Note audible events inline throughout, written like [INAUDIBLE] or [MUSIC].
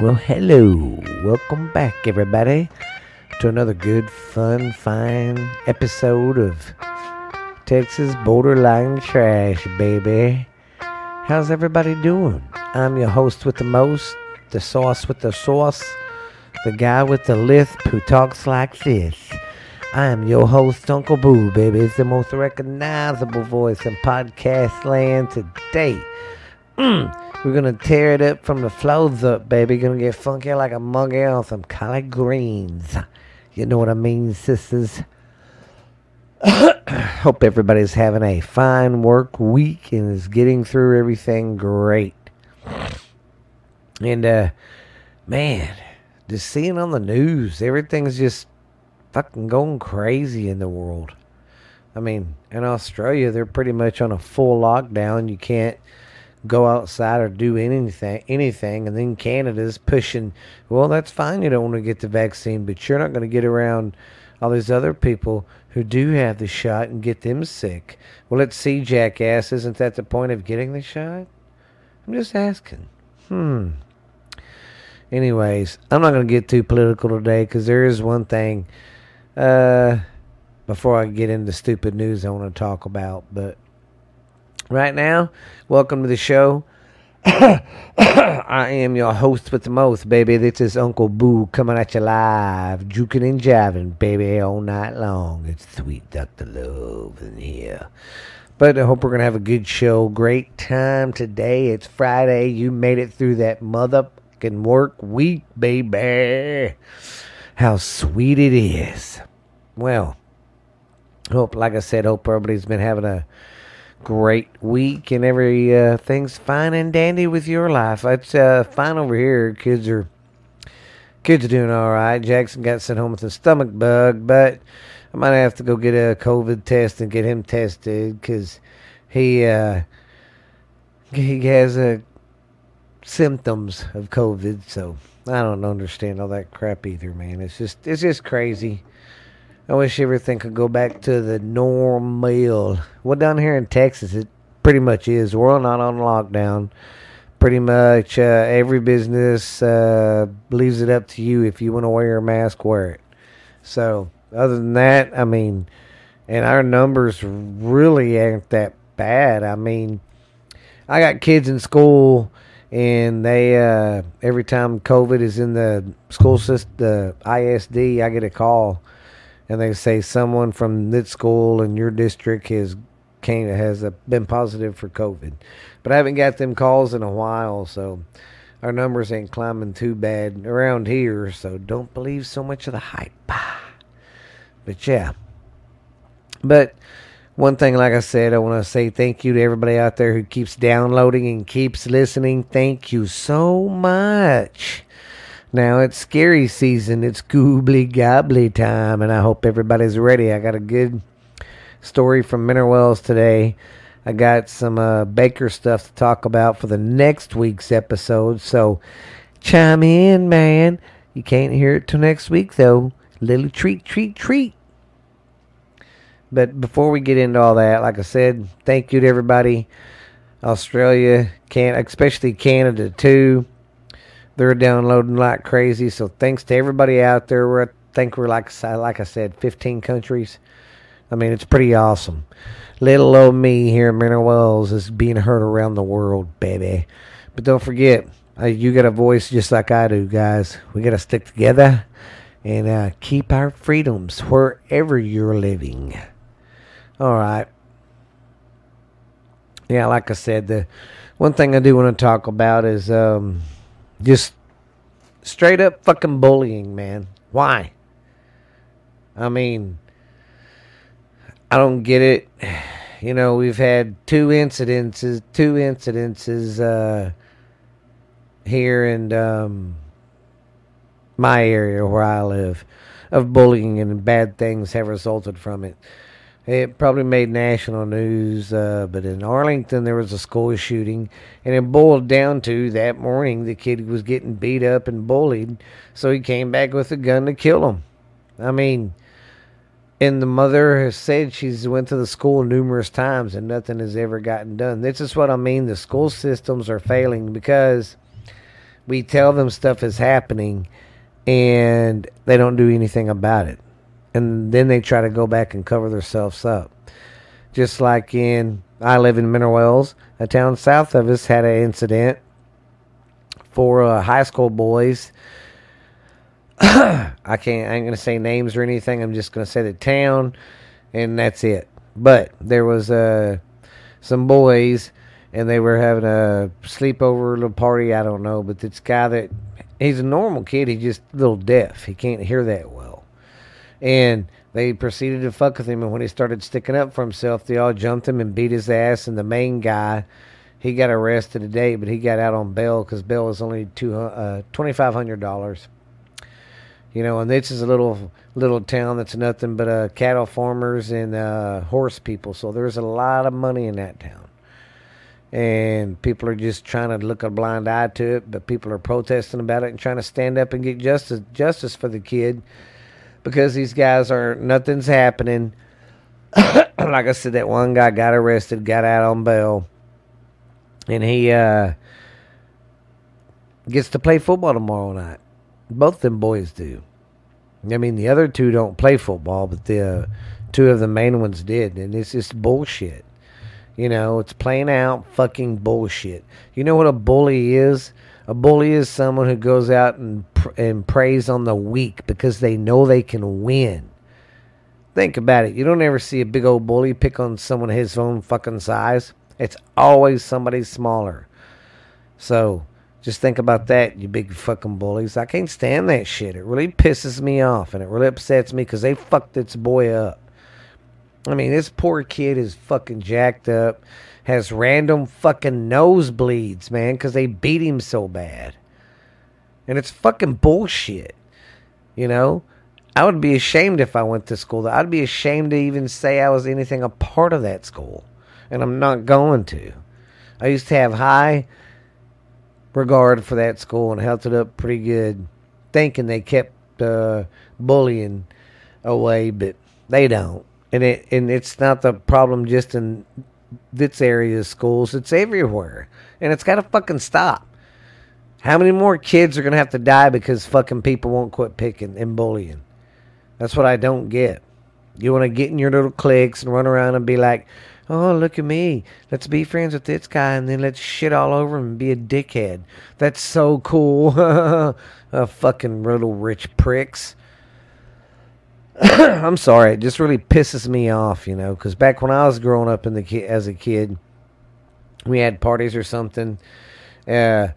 Well, hello. Welcome back, everybody, to another good, fun, fine episode of Texas Borderline Trash, baby. How's everybody doing? I'm your host with the most, the sauce with the sauce, the guy with the lisp who talks like this. I am your host, Uncle Boo, baby. It's the most recognizable voice in podcast land today. Mm. We're gonna tear it up from the flows up, baby. Gonna get funky like a monkey on some collard greens. You know what I mean, sisters? [COUGHS] Hope everybody's having a fine work week and is getting through everything great. And uh man, just seeing on the news, everything's just fucking going crazy in the world. I mean, in Australia, they're pretty much on a full lockdown. You can't go outside or do anything anything and then Canada's pushing well that's fine you don't want to get the vaccine but you're not going to get around all these other people who do have the shot and get them sick. Well let's see jackass isn't that the point of getting the shot? I'm just asking. Hmm. Anyways I'm not going to get too political today because there is one thing uh before I get into stupid news I want to talk about but right now. Welcome to the show. [COUGHS] I am your host with the most, baby. This is Uncle Boo coming at you live, juking and jiving, baby, all night long. It's sweet Dr. Love in here. But I hope we're going to have a good show. Great time today. It's Friday. You made it through that motherfucking work week, baby. How sweet it is. Well, hope, like I said, hope everybody's been having a great week and everything's uh, fine and dandy with your life. It's uh, fine over here. Kids are kids are doing all right. Jackson got sent home with a stomach bug, but I might have to go get a COVID test and get him tested because he uh, he has uh, symptoms of COVID. So I don't understand all that crap either, man. It's just it's just crazy. I wish everything could go back to the normal. Well, down here in Texas, it pretty much is. We're not on lockdown. Pretty much uh, every business uh, leaves it up to you. If you want to wear a mask, wear it. So, other than that, I mean, and our numbers really aren't that bad. I mean, I got kids in school, and they uh, every time COVID is in the school system, the ISD, I get a call and they say someone from this school in your district has came has a, been positive for COVID. But I haven't got them calls in a while, so our numbers ain't climbing too bad around here. So don't believe so much of the hype. But yeah, but one thing, like I said, I want to say thank you to everybody out there who keeps downloading and keeps listening. Thank you so much. Now it's scary season. It's goobly gobbly time, and I hope everybody's ready. I got a good story from Mineral Wells today. I got some uh, Baker stuff to talk about for the next week's episode. So chime in, man. You can't hear it till next week, though. Little treat, treat, treat. But before we get into all that, like I said, thank you to everybody. Australia, can especially Canada too. They're downloading like crazy. So thanks to everybody out there. We're I think we're like like I said, 15 countries. I mean, it's pretty awesome. Little old me here in Mineral Wells is being heard around the world, baby. But don't forget, uh, you got a voice just like I do, guys. We got to stick together and uh, keep our freedoms wherever you're living. All right. Yeah, like I said, the one thing I do want to talk about is um, just straight up fucking bullying, man. Why? I mean, I don't get it. [SIGHS] You know, we've had two incidences, two incidences uh, here in um, my area where I live of bullying and bad things have resulted from it. It probably made national news, uh, but in Arlington there was a school shooting, and it boiled down to that morning the kid was getting beat up and bullied, so he came back with a gun to kill him. I mean, and the mother has said she's went to the school numerous times and nothing has ever gotten done. This is what I mean. The school systems are failing because we tell them stuff is happening and they don't do anything about it. And then they try to go back and cover themselves up. Just like in, I live in Mineral Wells, a town south of us had an incident for uh, high school boys. [COUGHS] I can't, I ain't going to say names or anything. I'm just going to say the town and that's it. But there was uh, some boys and they were having a sleepover little party. I don't know, but this guy that he's a normal kid. He's just a little deaf. He can't hear that well. And they proceeded to fuck with him. And when he started sticking up for himself, they all jumped him and beat his ass. And the main guy, he got arrested today, but he got out on bail because bail was only two uh, twenty five hundred dollars. You know, and this is a little little town that's nothing but uh, cattle farmers and uh, horse people. So there's a lot of money in that town and people are just trying to look a blind eye to it, but people are protesting about it and trying to stand up and get justice justice for the kid because these guys are nothing's happening. [COUGHS] like I said, that one guy got arrested, got out on bail, and he uh, gets to play football tomorrow night. Both them boys do. I mean, the other two don't play football, but the uh, two of the main ones did, and it's just bullshit. You know, it's playing out fucking bullshit. You know what a bully is? A bully is someone who goes out and and preys on the weak because they know they can win. Think about it. You don't ever see a big old bully pick on someone his own fucking size. It's always somebody smaller. So just think about that, you big fucking bullies. I can't stand that shit. It really pisses me off and it really upsets me because they fucked this boy up. I mean, this poor kid is fucking jacked up, has random fucking nosebleeds, man, because they beat him so bad. And it's fucking bullshit. You know? I would be ashamed if I went to school. I'd be ashamed to even say I was anything a part of that school. And I'm not going to. I used to have high regard for that school and held it up pretty good, thinking they kept uh, bullying away, but they don't and it and it's not the problem just in this area of schools. It's everywhere, and it's got to fucking stop. How many more kids are gonna have to die because fucking people won't quit picking and bullying? That's what I don't get. You want to get in your little cliques and run around and be like, "Oh, look at me. Let's be friends with this guy, and then let's shit all over him and be a dickhead." That's so cool. [LAUGHS] fucking little rich pricks. [COUGHS] I'm sorry, it just really pisses me off, you know, because back when I was growing up in the ki- as a kid, we had parties or something, uh,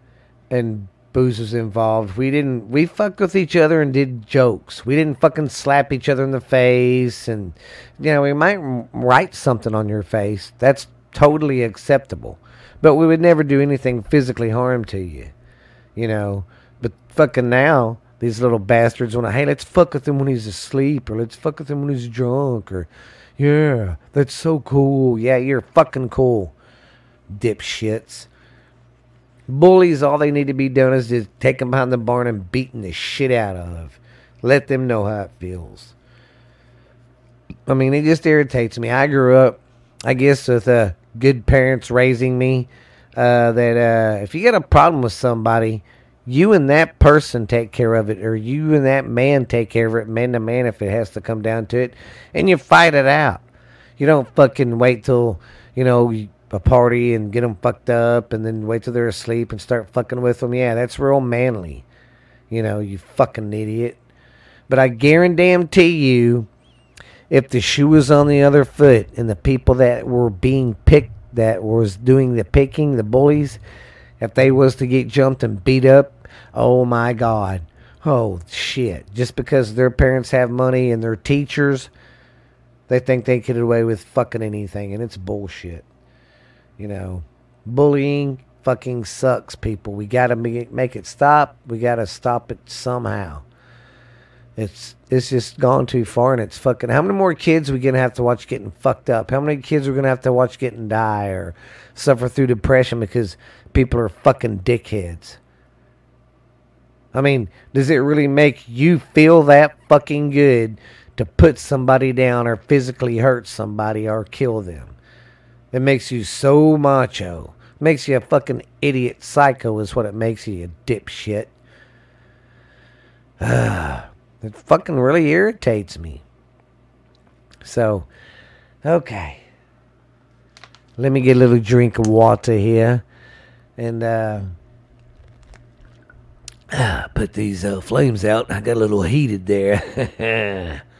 and booze was involved. We didn't we fucked with each other and did jokes. We didn't fucking slap each other in the face, and you know we might write something on your face. That's totally acceptable, but we would never do anything physically harm to you, you know. But fucking now these little bastards want to, hey, let's fuck with him when he's asleep, or let's fuck with him when he's drunk, or, yeah, that's so cool. Yeah, you're fucking cool, dipshits. Bullies, all they need to be done is just take them behind the barn and beating the shit out of. Let them know how it feels. I mean, it just irritates me. I grew up, I guess, with uh, good parents raising me. Uh, that uh, if you get a problem with somebody, you and that person take care of it, or you and that man take care of it, man to man, if it has to come down to it, and you fight it out. You don't fucking wait till you know a party and get them fucked up, and then wait till they're asleep and start fucking with them. Yeah, that's real manly. You know, you fucking idiot. But I guarantee you, if the shoe was on the other foot and the people that were being picked, that was doing the picking, the bullies, if they was to get jumped and beat up, Oh my God. Oh shit. Just because their parents have money and they're teachers, they think they get away with fucking anything, and it's bullshit. You know, bullying fucking sucks, people. We gotta make it stop. We gotta stop it somehow. It's it's just gone too far, and it's fucking. How many more kids are we gonna have to watch getting fucked up? How many kids are we gonna have to watch getting die or suffer through depression because people are fucking dickheads? I mean, does it really make you feel that fucking good to put somebody down or physically hurt somebody or kill them? It makes you so macho, Makes you a fucking idiot psycho is what it makes you, you dipshit. [SIGHS] Ah. It fucking really irritates me. So, okay. Let me get a little drink of water here. And, uh, put these uh, flames out. I got a little heated there. [LAUGHS]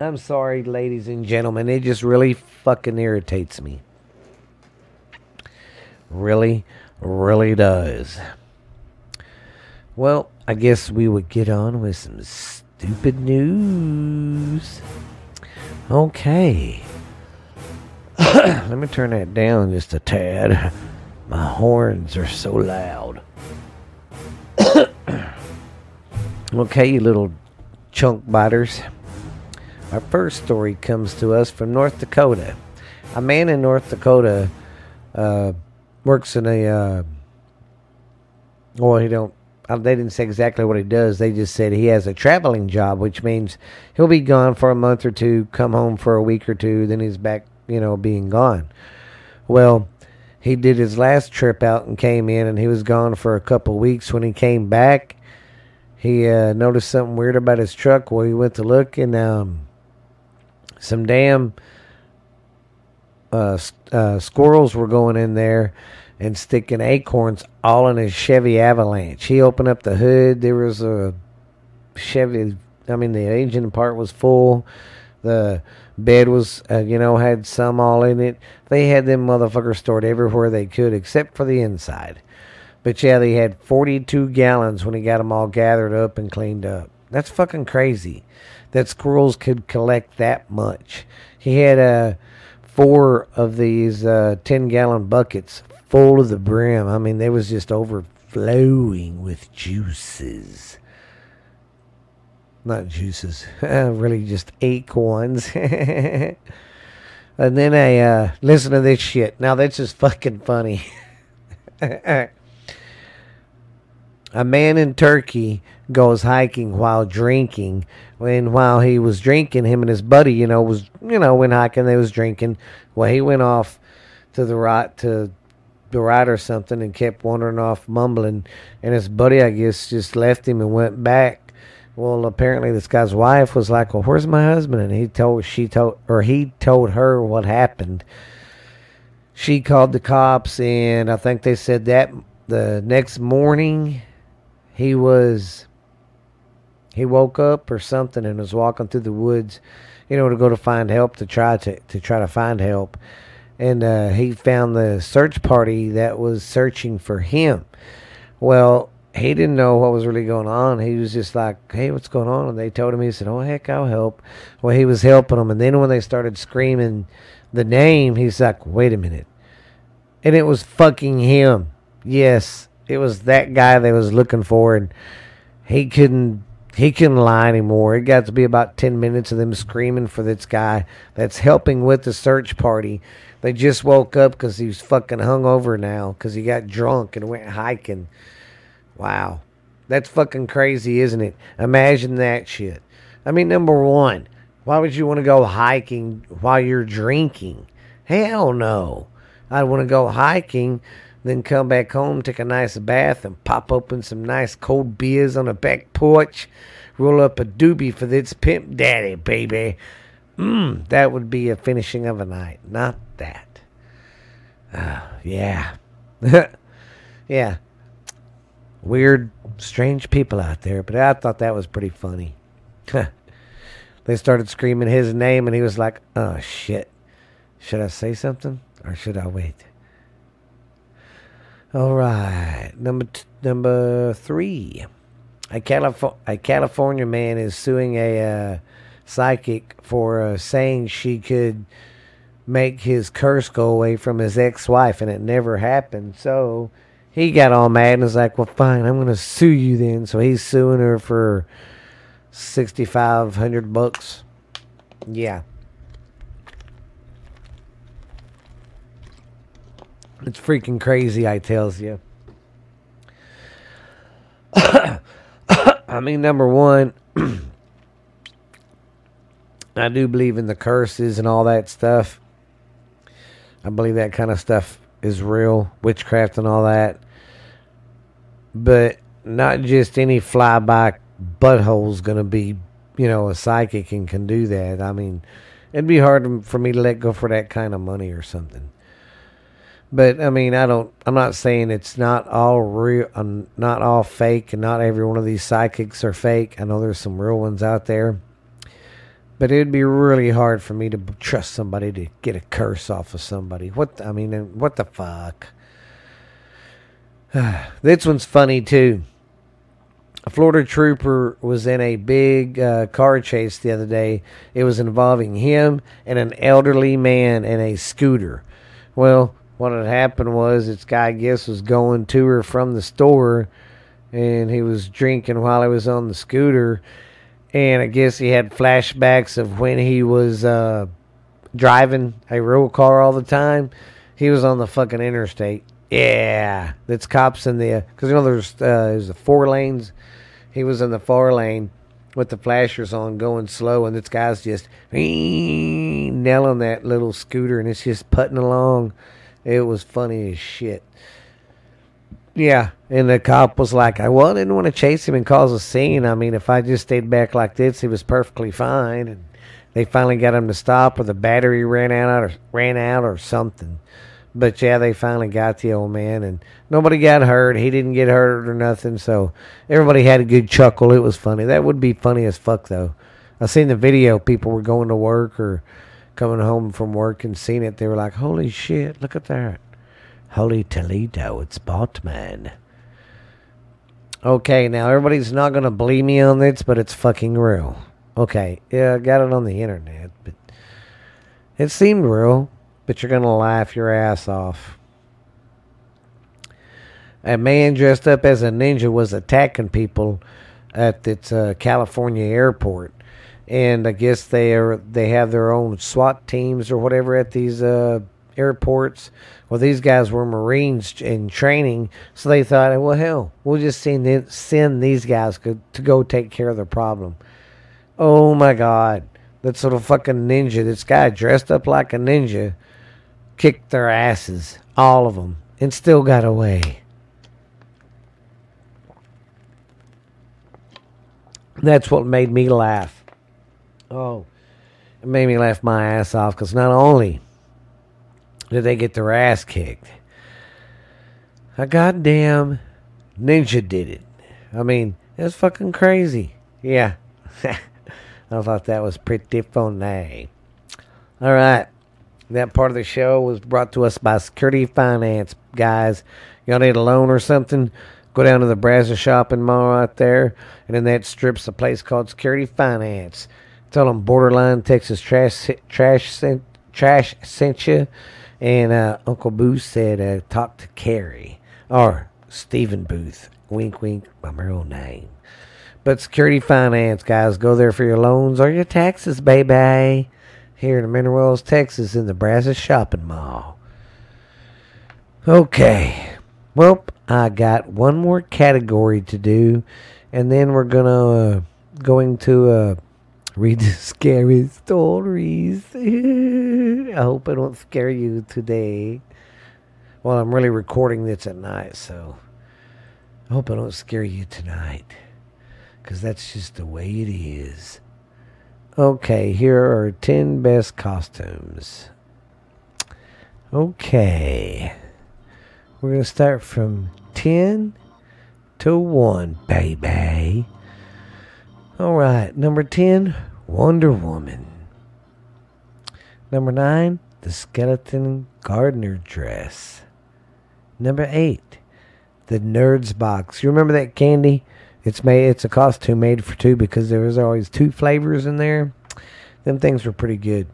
I'm sorry, ladies and gentlemen. It just really fucking irritates me. Really, really does. Well, I guess we would get on with some stupid news. Okay. [COUGHS] Let me turn that down just a tad. My horns are so loud. [COUGHS] okay, you little chunk biters. Our first story comes to us from North Dakota. A man in North Dakota uh, works in a. Uh, well, he don't. They didn't say exactly what he does. They just said he has a traveling job, which means he'll be gone for a month or two, come home for a week or two, then he's back, you know, being gone. Well, he did his last trip out and came in, and he was gone for a couple weeks. When he came back, he uh, noticed something weird about his truck. Well, he went to look, and um, some damn uh, uh, squirrels were going in there and sticking acorns all in his Chevy Avalanche. He opened up the hood. There was a Chevy. I mean, the engine part was full. The bed was, uh, you know, had some all in it. They had them motherfuckers stored everywhere they could, except for the inside. But yeah, they had 42 gallons when he got them all gathered up and cleaned up. That's fucking crazy that squirrels could collect that much. He had uh, four of these uh, 10 gallon buckets full of the brim. I mean, they was just overflowing with juices. Not juices, [LAUGHS] really just acorns. [LAUGHS] and then I uh, listen to this shit. Now, this is fucking funny. [LAUGHS] A man in Turkey goes hiking while drinking. When while he was drinking, him and his buddy, you know, was you know went hiking. They was drinking. Well, he went off to the right to right or something and kept wandering off, mumbling. And his buddy, I guess, just left him and went back. Well, apparently this guy's wife was like, "Well, where's my husband?" And he told she told or he told her what happened. She called the cops, and I think they said that the next morning he was he woke up or something and was walking through the woods, you know, to go to find help to try to to try to find help, and uh, he found the search party that was searching for him. Well, he didn't know what was really going on. He was just like, "Hey, what's going on?" And they told him. He said, "Oh heck, I'll help." Well, he was helping them, and then when they started screaming the name, he's like, "Wait a minute," and it was fucking him. Yes, it was that guy they was looking for, and he couldn't he couldn't lie anymore. It got to be about ten minutes of them screaming for this guy that's helping with the search party. They just woke up because he was fucking hungover now because he got drunk and went hiking. Wow, that's fucking crazy, isn't it? Imagine that shit. I mean, number one, why would you want to go hiking while you're drinking? Hell no. I'd want to go hiking then come back home, take a nice bath, and pop open some nice cold beers on the back porch. Roll up a doobie for this pimp daddy, baby. Mmm, that would be a finishing of a night. Not that. Uh, yeah. [LAUGHS] yeah. Weird, strange people out there, but I thought that was pretty funny. [LAUGHS] they started screaming his name, and he was like, oh, shit. Should I say something, or should I wait? All right, number t- number three. A, Calif- a California man is suing a uh, psychic for uh, saying she could make his curse go away from his ex-wife, and it never happened. So he got all mad and was like, "Well, fine, I'm going to sue you then." So he's suing her for sixty-five hundred bucks. Yeah. It's freaking crazy, I tells you. [COUGHS] I mean, number one, [CLEARS THROAT] I do believe in the curses and all that stuff. I believe that kind of stuff is real, witchcraft and all that. But not just any flyby butthole's going to be, you know, a psychic and can do that. I mean, it'd be hard for me to let go for that kind of money or something. But I mean, I don't. I'm not saying it's not all real, um, not all fake, and not every one of these psychics are fake. I know there's some real ones out there, but it'd be really hard for me to trust somebody to get a curse off of somebody. What I mean, what the fuck? [SIGHS] this one's funny too. A Florida trooper was in a big uh, car chase the other day. It was involving him and an elderly man in a scooter. Well, what had happened was this guy, I guess, was going to or from the store, and he was drinking while he was on the scooter, and I guess he had flashbacks of when he was uh, driving a real car all the time. He was on the fucking interstate. Yeah, that's cops in the because you know there's uh, there's the four lanes. He was in the four lane with the flashers on, going slow, and this guy's just nailing that little scooter, and it's just putting along it was funny as shit. Yeah, and the cop was like, "I well, I didn't want to chase him and cause a scene. I mean, if I just stayed back like this, he was perfectly fine." And they finally got him to stop, or the battery ran out, or ran out, or something. But yeah, they finally got the old man, and nobody got hurt. He didn't get hurt or nothing, so everybody had a good chuckle. It was funny. That would be funny as fuck, though. I seen the video. People were going to work or coming home from work and seeing it, they were like, "Holy shit! Look at that! Holy Toledo! It's Batman." Okay, now everybody's not gonna believe me on this, but it's fucking real. Okay, yeah, I got it on the internet, but it seemed real. But you're gonna laugh your ass off. A man dressed up as a ninja was attacking people at its uh, California airport and I guess they are they have their own SWAT teams or whatever at these uh, airports. Well, these guys were Marines in training, so they thought, well, hell, we'll just send send these guys to go take care of the problem. Oh my God, that little fucking ninja, this guy dressed up like a ninja, kicked their asses, all of them, and still got away. That's what made me laugh. Oh, it made me laugh my ass off because not only did they get their ass kicked, a goddamn ninja did it. I mean, it was fucking crazy. Yeah. [LAUGHS] I thought that was pretty funny. All right. That part of the show was brought to us by Security Finance. Guys, y'all need a loan or something? Go down to the Brazos shopping mall right there, and in that strip's a place called Security Finance. Tell them Borderline Texas Trash Trash Trash sent you, and uh, Uncle Booth said uh, talk to Carrie or Stephen Booth. Wink, wink. My real name. But Security Finance guys, go there for your loans or your taxes, baby. Here in Mineral Wells, Texas, in the Brazos Shopping Mall. Okay. Well, I got one more category to do, and then we're gonna uh, going to uh, read scary stories. [LAUGHS] I hope I don't scare you today. Well, I'm really recording this at night, so I hope I don't scare you tonight. Because that's just the way it is. Okay, here are 10 best costumes. Okay. We're going to start from 10 to 1, baby. All right, number 10, Wonder Woman. Number 9, the skeleton gardener dress. Number 8, the Nerds box. You remember that candy? It's made it's a costume made for two because there was always two flavors in there. Them things were pretty good.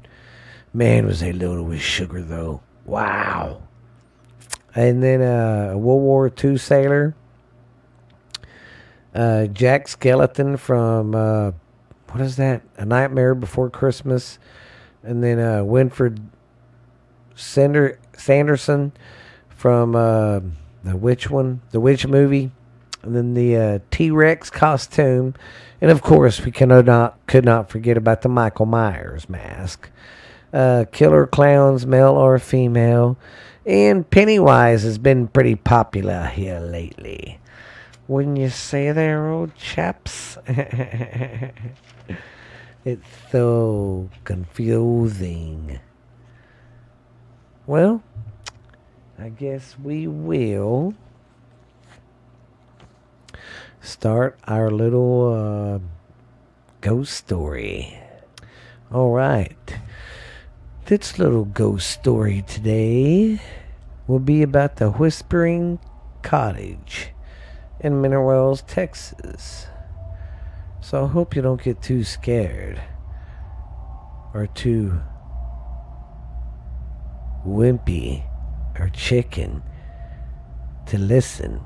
Man, was they loaded with sugar though. Wow. And then uh, a World War II sailor uh, Jack Skeleton from uh, what is that? A Nightmare Before Christmas, and then uh, Winfred Sander- Sanderson from uh, the Witch one, the Witch movie, and then the uh, T Rex costume, and of course we cannot could not forget about the Michael Myers mask. killer clowns, male or female. And Pennywise has been pretty popular here lately. Wouldn't you say there, old chaps? [LAUGHS] it's so confusing. Well, I guess we will start our little uh, ghost story. All right. This little ghost story today will be about the Whispering Cottage in Mineral Wells, Texas. So I hope you don't get too scared or too wimpy or chicken to listen.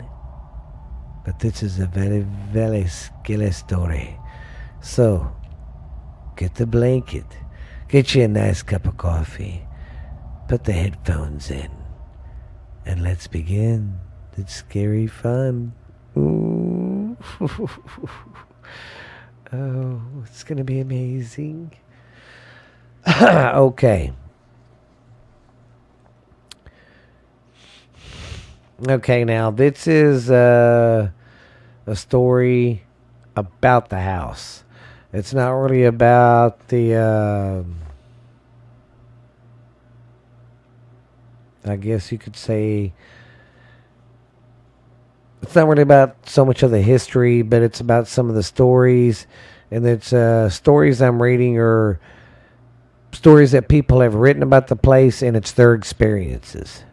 But this is a very, very scary story. So, get the blanket, get you a nice cup of coffee, put the headphones in, and let's begin the scary fun. Ooh. [LAUGHS] oh, it's going to be amazing. [COUGHS] okay. Okay, now this is uh, a story about the house. It's not really about the. Uh, I guess you could say. It's not really about so much of the history, but it's about some of the stories. And it's uh, stories I'm reading or stories that people have written about the place, and it's their experiences.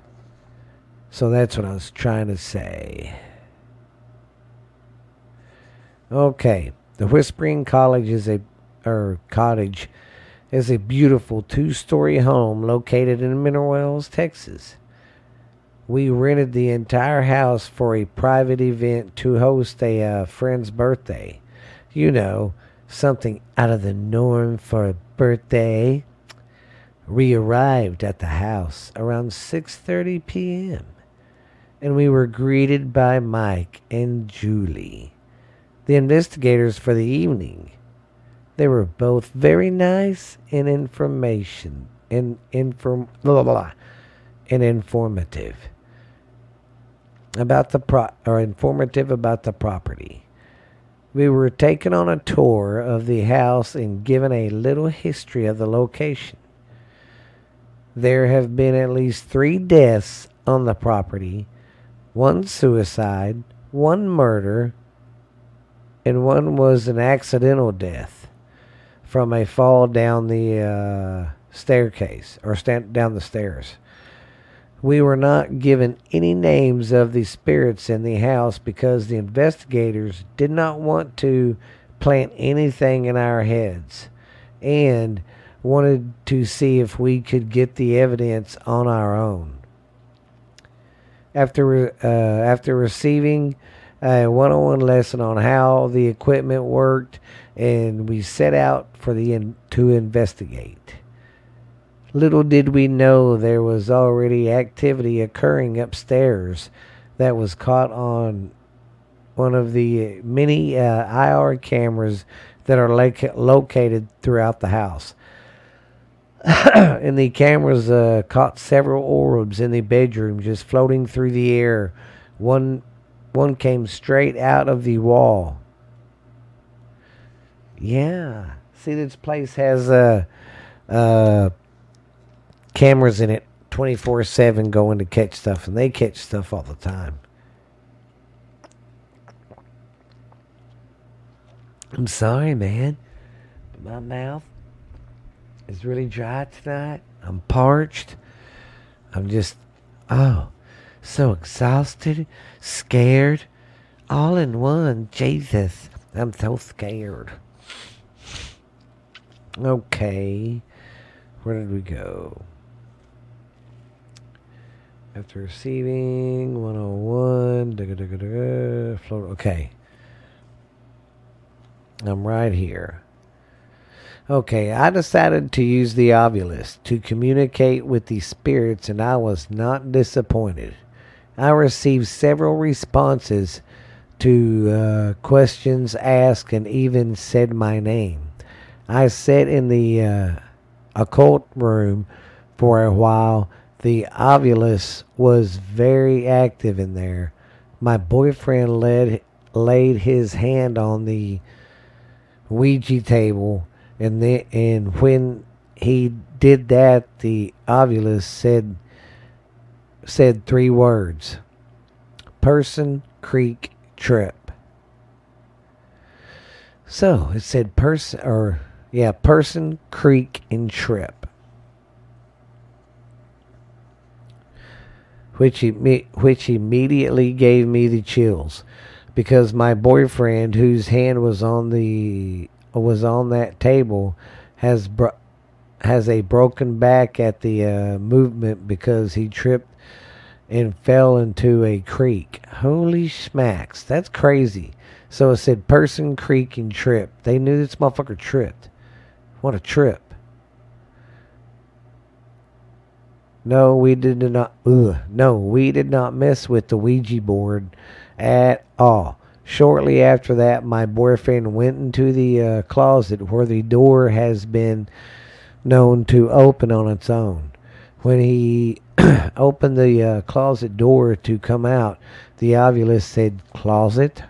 So that's what I was trying to say. Okay, the Whispering College is a or cottage is a beautiful two-story home located in Mineral Wells, Texas. We rented the entire house for a private event to host a uh, friend's birthday. You know, something out of the norm for a birthday. We arrived at the house around 6:30 p.m and we were greeted by Mike and Julie, the investigators for the evening. They were both very nice and information and inform blah, blah, blah, and informative about the pro or informative about the property. We were taken on a tour of the house and given a little history of the location. There have been at least three deaths on the property one suicide, one murder, and one was an accidental death from a fall down the uh, staircase or stand down the stairs. We were not given any names of the spirits in the house because the investigators did not want to plant anything in our heads and wanted to see if we could get the evidence on our own after uh, after receiving a one-on-one lesson on how the equipment worked, and we set out for the in, to investigate. Little did we know there was already activity occurring upstairs that was caught on one of the many uh, IR cameras that are located throughout the house. [CLEARS THROAT] and the cameras uh, caught several orbs in the bedroom just floating through the air. One, one came straight out of the wall. Yeah, see, this place has uh, uh, cameras in it, twenty four seven, going to catch stuff, and they catch stuff all the time. I'm sorry, man. My mouth is really dry tonight. I'm parched. I'm just, oh, so exhausted, scared, all in one. Jesus, I'm so scared. Okay, where did we go? After receiving 101, float. Okay, I'm right here. Okay, I decided to use the Ovilus to communicate with the spirits, and I was not disappointed. I received several responses to uh, questions asked and even said my name. I sat in the uh, occult room for a while. The Ovilus was very active in there. My boyfriend led, laid his hand on the Ouija table, and and when he did that, the Ovilus said said three words: person, creek, trip. So it said person or yeah, person, creek, and trip. Which which immediately gave me the chills because my boyfriend whose hand was on the was on that table has bro- has a broken back at the uh, movement because he tripped and fell into a creek. Holy smacks, that's crazy. So it said person, creek, and trip. They knew this motherfucker tripped. What a trip. No, we did not. Ugh, no, we did not mess with the Ouija board at all. Shortly after that, my boyfriend went into the uh, closet where the door has been known to open on its own. When he [CLEARS THROAT] opened the uh, closet door to come out, the Ovilus said, Closet?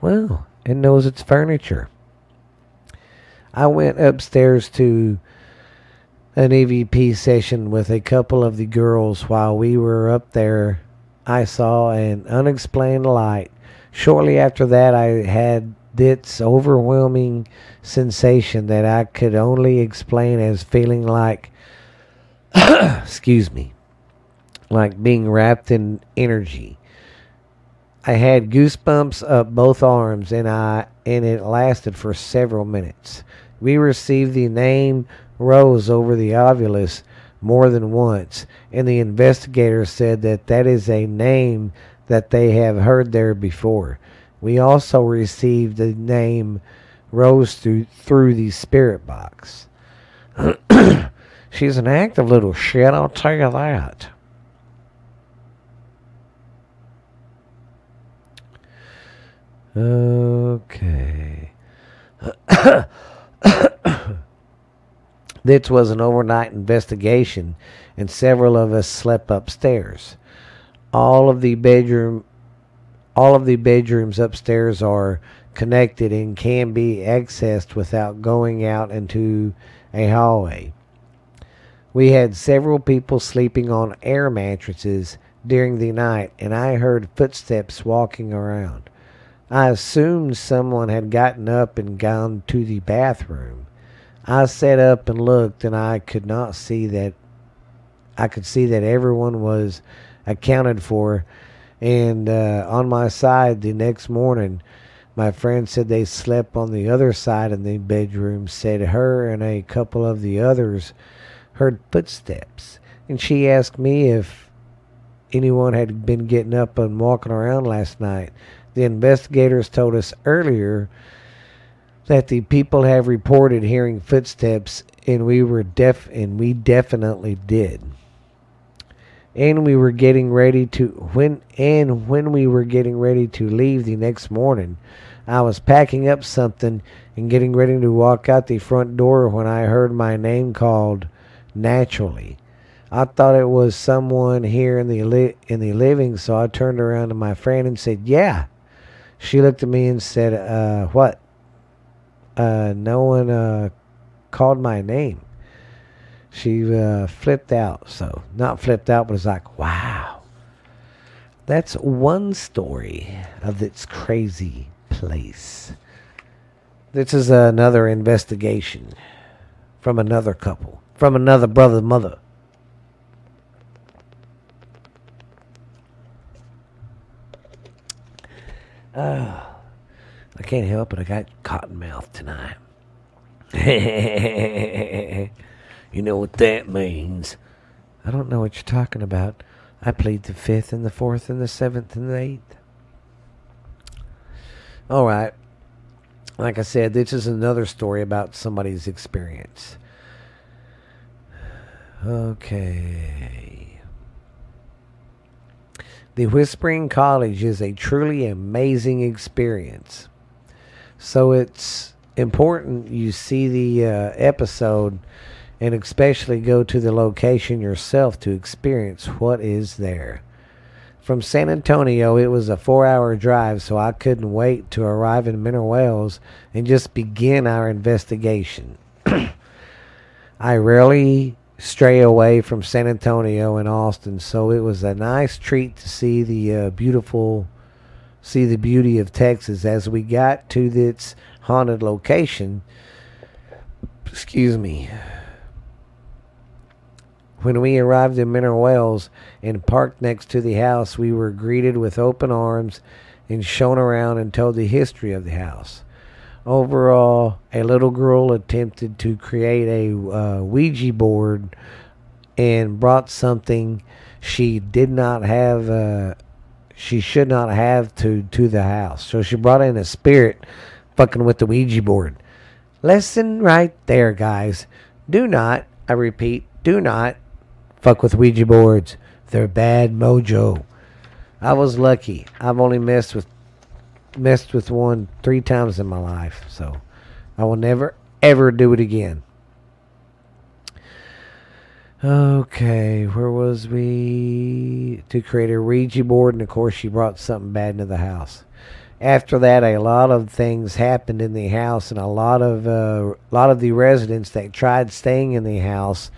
Well, it knows its furniture. I went upstairs to an EVP session with a couple of the girls. While we were up there, I saw an unexplained light. Shortly after that, I had this overwhelming sensation that I could only explain as feeling like, [COUGHS] excuse me, like being wrapped in energy. I had goosebumps up both arms and I and it lasted for several minutes. We received the name Rose over the Ovilus more than once, and the investigator said that that is a name that they have heard there before. We also received the name Rose through, through the spirit box. She's an active little shit, I'll tell you that. Okay. This was an overnight investigation, and several of us slept upstairs. All of the bedroom, all of the bedrooms upstairs are connected and can be accessed without going out into a hallway. We had several people sleeping on air mattresses during the night, and I heard footsteps walking around. I assumed someone had gotten up and gone to the bathroom. I sat up and looked, and I could not see that. I could see that everyone was accounted for. And uh, on my side, the next morning, my friend said they slept on the other side of the bedroom. Said her and a couple of the others heard footsteps, and she asked me if anyone had been getting up and walking around last night. The investigators told us earlier that the people have reported hearing footsteps and we were deaf and we definitely did. And we were getting ready to when and when we were getting ready to leave the next morning, I was packing up something and getting ready to walk out the front door when I heard my name called naturally. I thought it was someone here in the li- in the living, so I turned around to my friend and said, "Yeah, she looked at me and said, uh, What? Uh, no one uh, called my name. She uh, flipped out. So, not flipped out, but was like, Wow. That's one story of this crazy place. This is another investigation from another couple, from another brother, mother. Oh, I can't help it. I got cotton mouth tonight. [LAUGHS] you know what that means. I don't know what you're talking about. I played the fifth and the fourth and the seventh and the eighth. All right. Like I said, this is another story about somebody's experience. Okay. The Whispering College is a truly amazing experience. So it's important you see the uh, episode and especially go to the location yourself to experience what is there. From San Antonio, it was a four hour drive, so I couldn't wait to arrive in Mineral and just begin our investigation. [CLEARS THROAT] I rarely stray away from San Antonio and Austin, so it was a nice treat to see the uh, beautiful, see the beauty of Texas as we got to this haunted location. Excuse me. When we arrived in Mineral Wells and parked next to the house, we were greeted with open arms and shown around and told the history of the house. Overall, a little girl attempted to create a uh, Ouija board and brought something she did not have, uh, she should not have to, to the house. So she brought in a spirit fucking with the Ouija board. Lesson right there, guys. Do not, I repeat, do not Fuck with Ouija boards. They're bad mojo. I was lucky. I've only messed with messed with one three times in my life, so I will never ever do it again. Okay, where was we? To create a Ouija board, and of course, she brought something bad into the house. After that, a lot of things happened in the house, and a lot of uh, a lot of the residents that tried staying in the house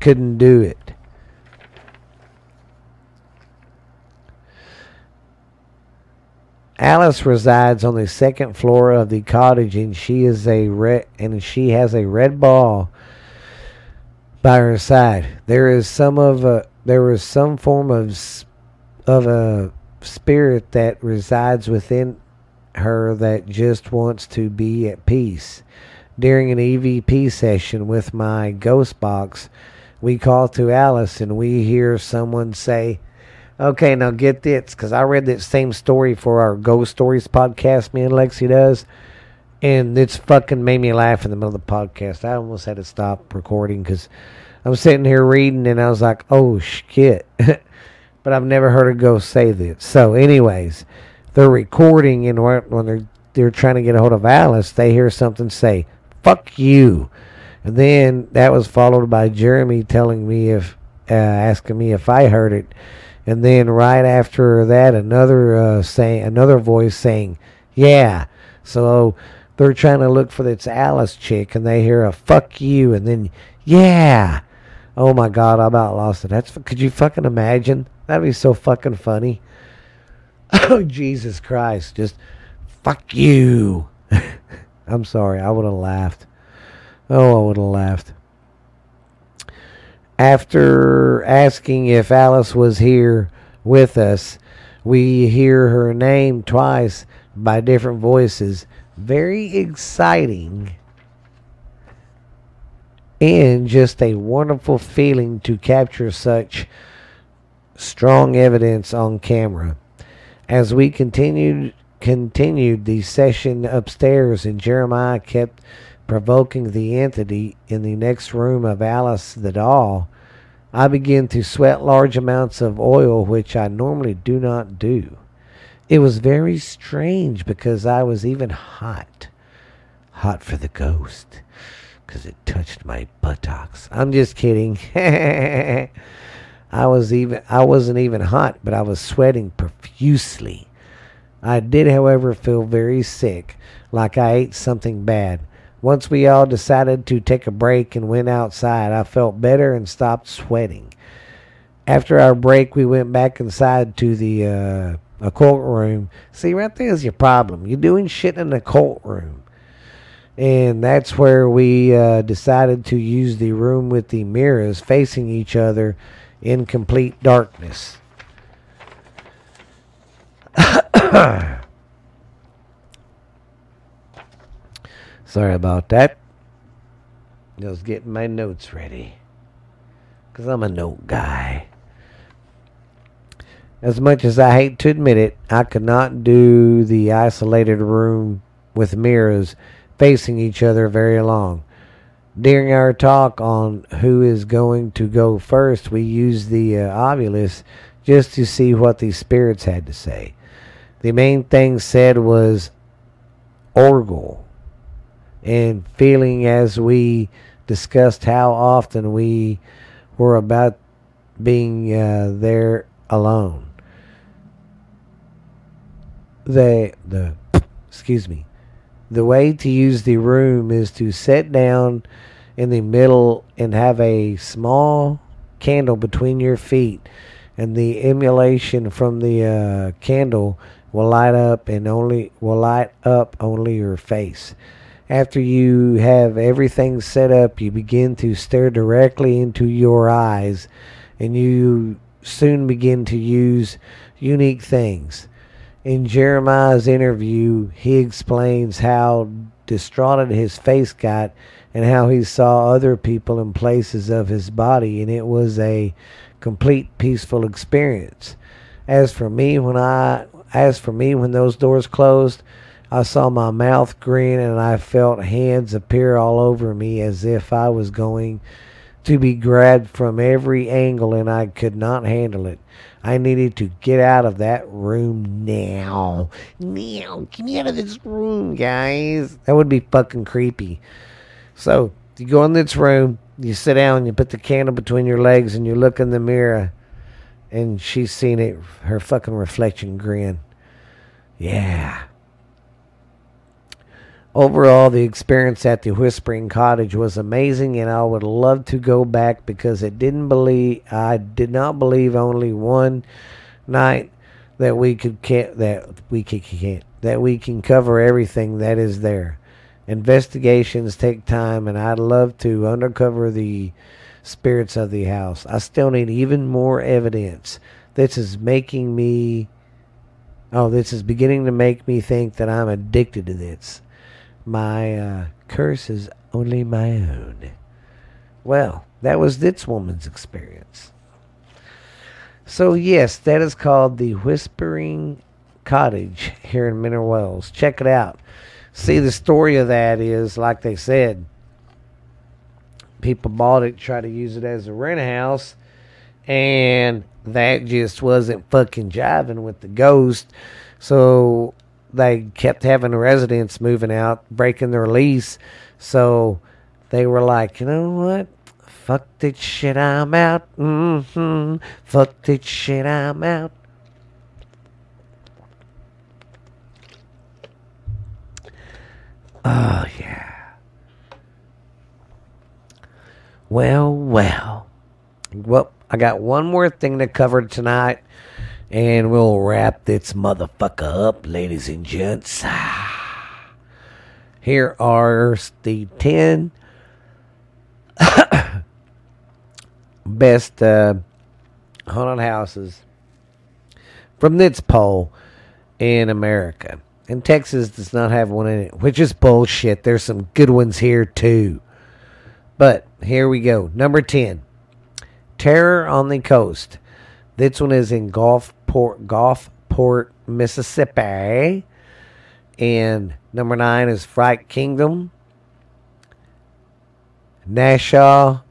couldn't do it. Alice resides on the second floor of the cottage, and she is a red, and she has a red ball by her side. There is some of a there is some form of of a spirit that resides within her that just wants to be at peace. During an EVP session with my ghost box, we call to Alice and we hear someone say, Okay, now get this, because I read that same story for our Ghost Stories podcast, me and Lexi does, and it's fucking made me laugh in the middle of the podcast. I almost had to stop recording because I'm sitting here reading and I was like, oh shit. [LAUGHS] but I've never heard a ghost say this. So, anyways, they're recording and when they're they're trying to get a hold of Alice, they hear something say, "Fuck you," and then that was followed by Jeremy telling me if uh, asking me if I heard it and then right after that another uh, saying another voice saying yeah so they're trying to look for this alice chick and they hear a fuck you and then yeah. Oh my god i about lost it that's could you fucking imagine? That'd be so fucking funny. [LAUGHS] Oh jesus christ just fuck you. [LAUGHS] I'm sorry i would have laughed. Oh i would have laughed. After asking if Alice was here with us, we hear her name twice by different voices. Very exciting and just a wonderful feeling to capture such strong evidence on camera. As we continued continued the session upstairs and Jeremiah kept provoking the entity in the next room of Alice the doll, I began to sweat large amounts of oil, which I normally do not do. It was very strange because I was even hot. Hot for the ghost. Because it touched my buttocks. I'm just kidding. [LAUGHS] I was even I wasn't even hot, but I was sweating profusely. I did, however, feel very sick, like I ate something bad. Once we all decided to take a break and went outside, I felt better and stopped sweating. After our break, we went back inside to the uh, occult courtroom. See, right there's your problem. You're doing shit in the courtroom. And that's where we uh, decided to use the room with the mirrors facing each other in complete darkness. [COUGHS] Sorry about that. Just getting my notes ready. Because I'm a note guy. As much as I hate to admit it, I could not do the isolated room with mirrors facing each other very long. During our talk on who is going to go first, we used the uh, Ovilus just to see what the spirits had to say. The main thing said was Orgel and feeling as we discussed how often we were about being uh, there alone. They the excuse me. The way to use the room is to sit down in the middle and have a small candle between your feet, and the emulation from the uh, candle will light up and only will light up only your face. After you have everything set up, you begin to stare directly into your eyes, and you soon begin to use unique things. In Jeremiah's interview, he explains how distraught his face got and how he saw other people in places of his body, and it was a complete peaceful experience. As for me, when I as for me, when those doors closed, I saw my mouth grin and I felt hands appear all over me as if I was going to be grabbed from every angle and I could not handle it. I needed to get out of that room now. Now, get me out of this room, guys. That would be fucking creepy. So, you go in this room, you sit down, you put the candle between your legs, and you look in the mirror, and she's seen it, her fucking reflection grin. Yeah. Overall, the experience at the Whispering Cottage was amazing, and I would love to go back because it didn't believe I did not believe only one night that we could can, that we could, can that we can cover everything that is there. Investigations take time, and I'd love to uncover the spirits of the house. I still need even more evidence. This is making me. Oh, this is beginning to make me think that I'm addicted to this. My uh, curse is only my own. Well, that was this woman's experience. So, yes, that is called the Whispering Cottage here in Mineral Wells. Check it out. See, the story of that is, like they said, people bought it, tried to use it as a rent house, and that just wasn't fucking jiving with the ghost. So they kept having residents moving out, breaking their lease. So they were like, you know what? Fuck this shit, I'm out. Mm-hmm. Fuck this shit, I'm out. Oh, yeah. Well, well. Well, I got one more thing to cover tonight, and we'll wrap this motherfucker up, ladies and gents. [SIGHS] Here are the 10 [COUGHS] best uh, haunted houses from this poll in America. And Texas does not have one in it, which is bullshit. There's some good ones here too. But here we go. Number 10. Terror on the Coast. This one is in Gulfport, Gulfport, Mississippi. And number 9 is Fright Kingdom. Nassau,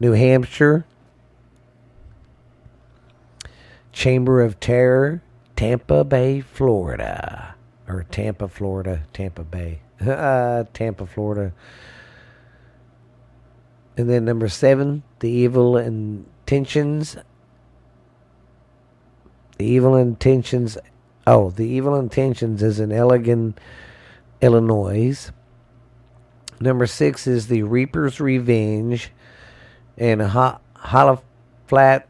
New Hampshire. Chamber of Terror, Tampa Bay, Florida or Tampa, Florida, Tampa Bay, [LAUGHS] uh, Tampa, Florida. And then number seven, the evil intentions. The evil intentions. Oh, the evil intentions is in Elgin, Illinois. Number six is the Reaper's Revenge, in Hollow Flat.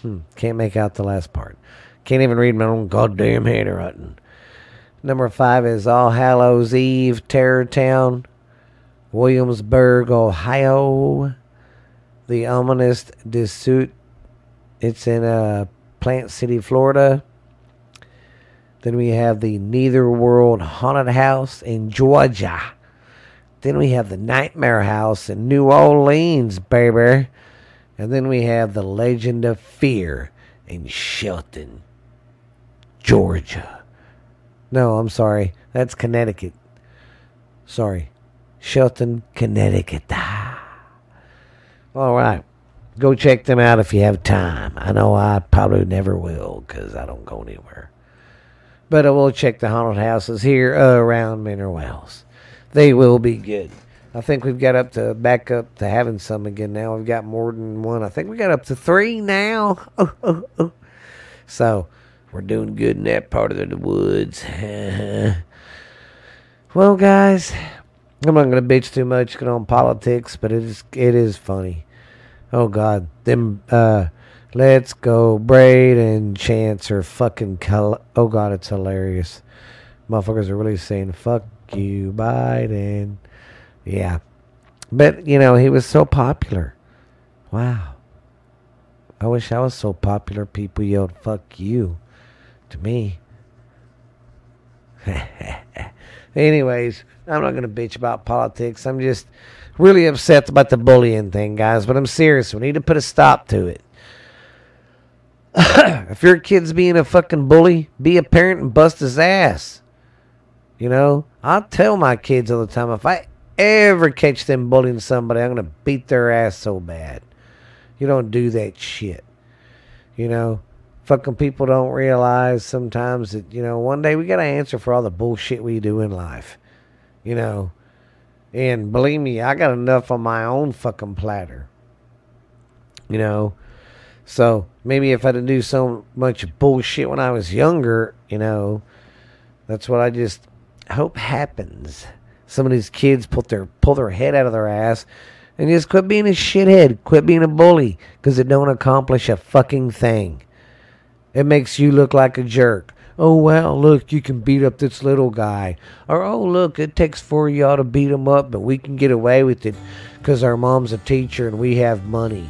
Hmm, can't make out the last part. Can't even read my own goddamn handwriting. Number five is All Hallows Eve, Terror Town, Williamsburg, Ohio. The ominous Desuit. It's in uh, Plant City, Florida. Then we have the Netherworld Haunted House in Georgia. Then we have the Nightmare House in New Orleans, baby. And then we have the Legend of Fear in Shelton, Georgia. No, I'm sorry. That's Connecticut. Sorry. Shelton, Connecticut. All right. Go check them out if you have time. I know I probably never will because I don't go anywhere. But uh, I will check the haunted houses here around Mineral Wells. they will be good. I think we've got up to back up to having some again now. We've got more than one. I think we got up to three now. [LAUGHS] So we're doing good in that part of the woods. [LAUGHS] well, guys, I'm not gonna bitch too much on politics, but it is it is funny. Oh God, them uh, let's go Brandon Chance are fucking. Col- oh God, it's hilarious. Motherfuckers are really saying "fuck you, Biden." Yeah, but you know he was so popular. Wow. I wish I was so popular. People yelled "fuck you" to me. [LAUGHS] Anyways, I'm not going to bitch about politics. I'm just really upset about the bullying thing, guys. But I'm serious. We need to put a stop to it. [CLEARS THROAT] if your kid's being a fucking bully, be a parent and bust his ass. You know, I tell my kids all the time if I ever catch them bullying somebody, I'm going to beat their ass so bad. You don't do that shit. You know, fucking people don't realize sometimes that, you know, one day we got to answer for all the bullshit we do in life. You know, and believe me, I got enough on my own fucking platter. You know, so maybe if I didn't do so much bullshit when I was younger, you know, that's what I just hope happens. Some of these kids pull their pull their head out of their ass and just quit being a shithead, quit being a bully, because it don't accomplish a fucking thing. It makes you look like a jerk. Oh, well, look, you can beat up this little guy. Or, oh, look, it takes four of y'all to beat him up, but we can get away with it because our mom's a teacher and we have money.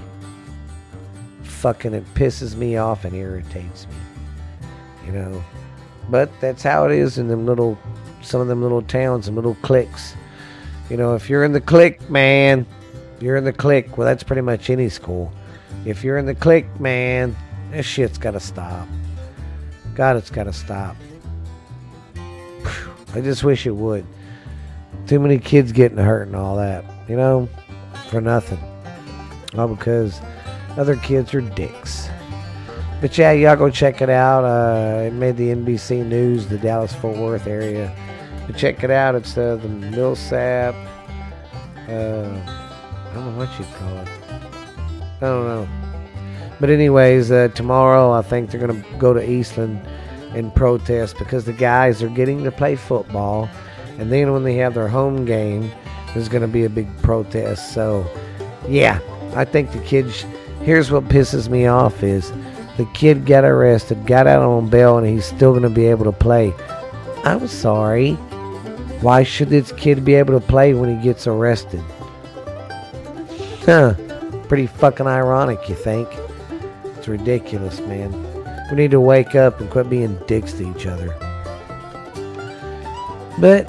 Fucking, it pisses me off and irritates me. You know? But that's how it is in them little, some of them little towns and little cliques. You know, if you're in the clique, man, you're in the clique. Well, that's pretty much any school. If you're in the clique, man, this shit's got to stop. God, it's got to stop. I just wish it would. Too many kids getting hurt and all that, you know, for nothing. All because other kids are dicks. But yeah, y'all go check it out. Uh, it made the NBC News, the Dallas Fort Worth area. But check it out. It's uh, the Millsap. Uh, I don't know what you'd call it. I don't know. But anyways, uh, tomorrow I think they're gonna go to Eastland and protest because the guys are getting to play football, and then when they have their home game, there's gonna be a big protest. So, yeah, I think the kids. Here's what pisses me off is the kid got arrested, got out on bail, and he's still gonna be able to play. I'm sorry. Why should this kid be able to play when he gets arrested? Huh. Pretty fucking ironic, you think? It's ridiculous, man. We need to wake up and quit being dicks to each other. But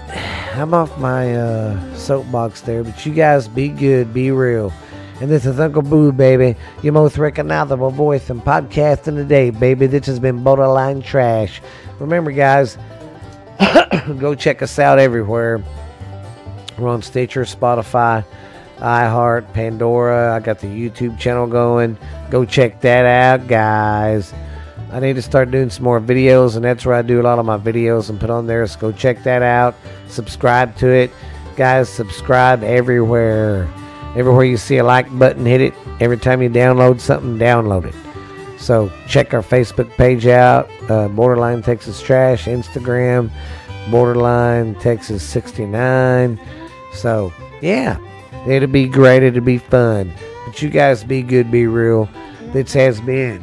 I'm off my uh, soapbox there. But you guys be good, be real. And this is Uncle Boo, baby. Your most recognizable voice in podcasting today, baby. This has been Borderline Trash. Remember, guys, [COUGHS] go check us out everywhere. We're on Stitcher, Spotify, iHeart, Pandora. I got the YouTube channel going. Go check that out, guys. I need to start doing some more videos, and that's where I do a lot of my videos and put on there. So go check that out. Subscribe to it. Guys, subscribe everywhere. Everywhere you see a like button, hit it. Every time you download something, download it. So check our Facebook page out, uh, Borderline Texas Trash, Instagram, Borderline Texas 69. So, yeah. It'll be great. It'll be fun. But you guys be good, be real. This has been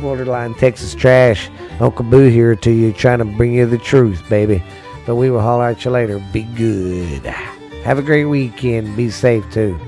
Borderline Texas Trash. Uncle Boo here to you, trying to bring you the truth, baby. But we will holler at you later. Be good. Have a great weekend. Be safe, too.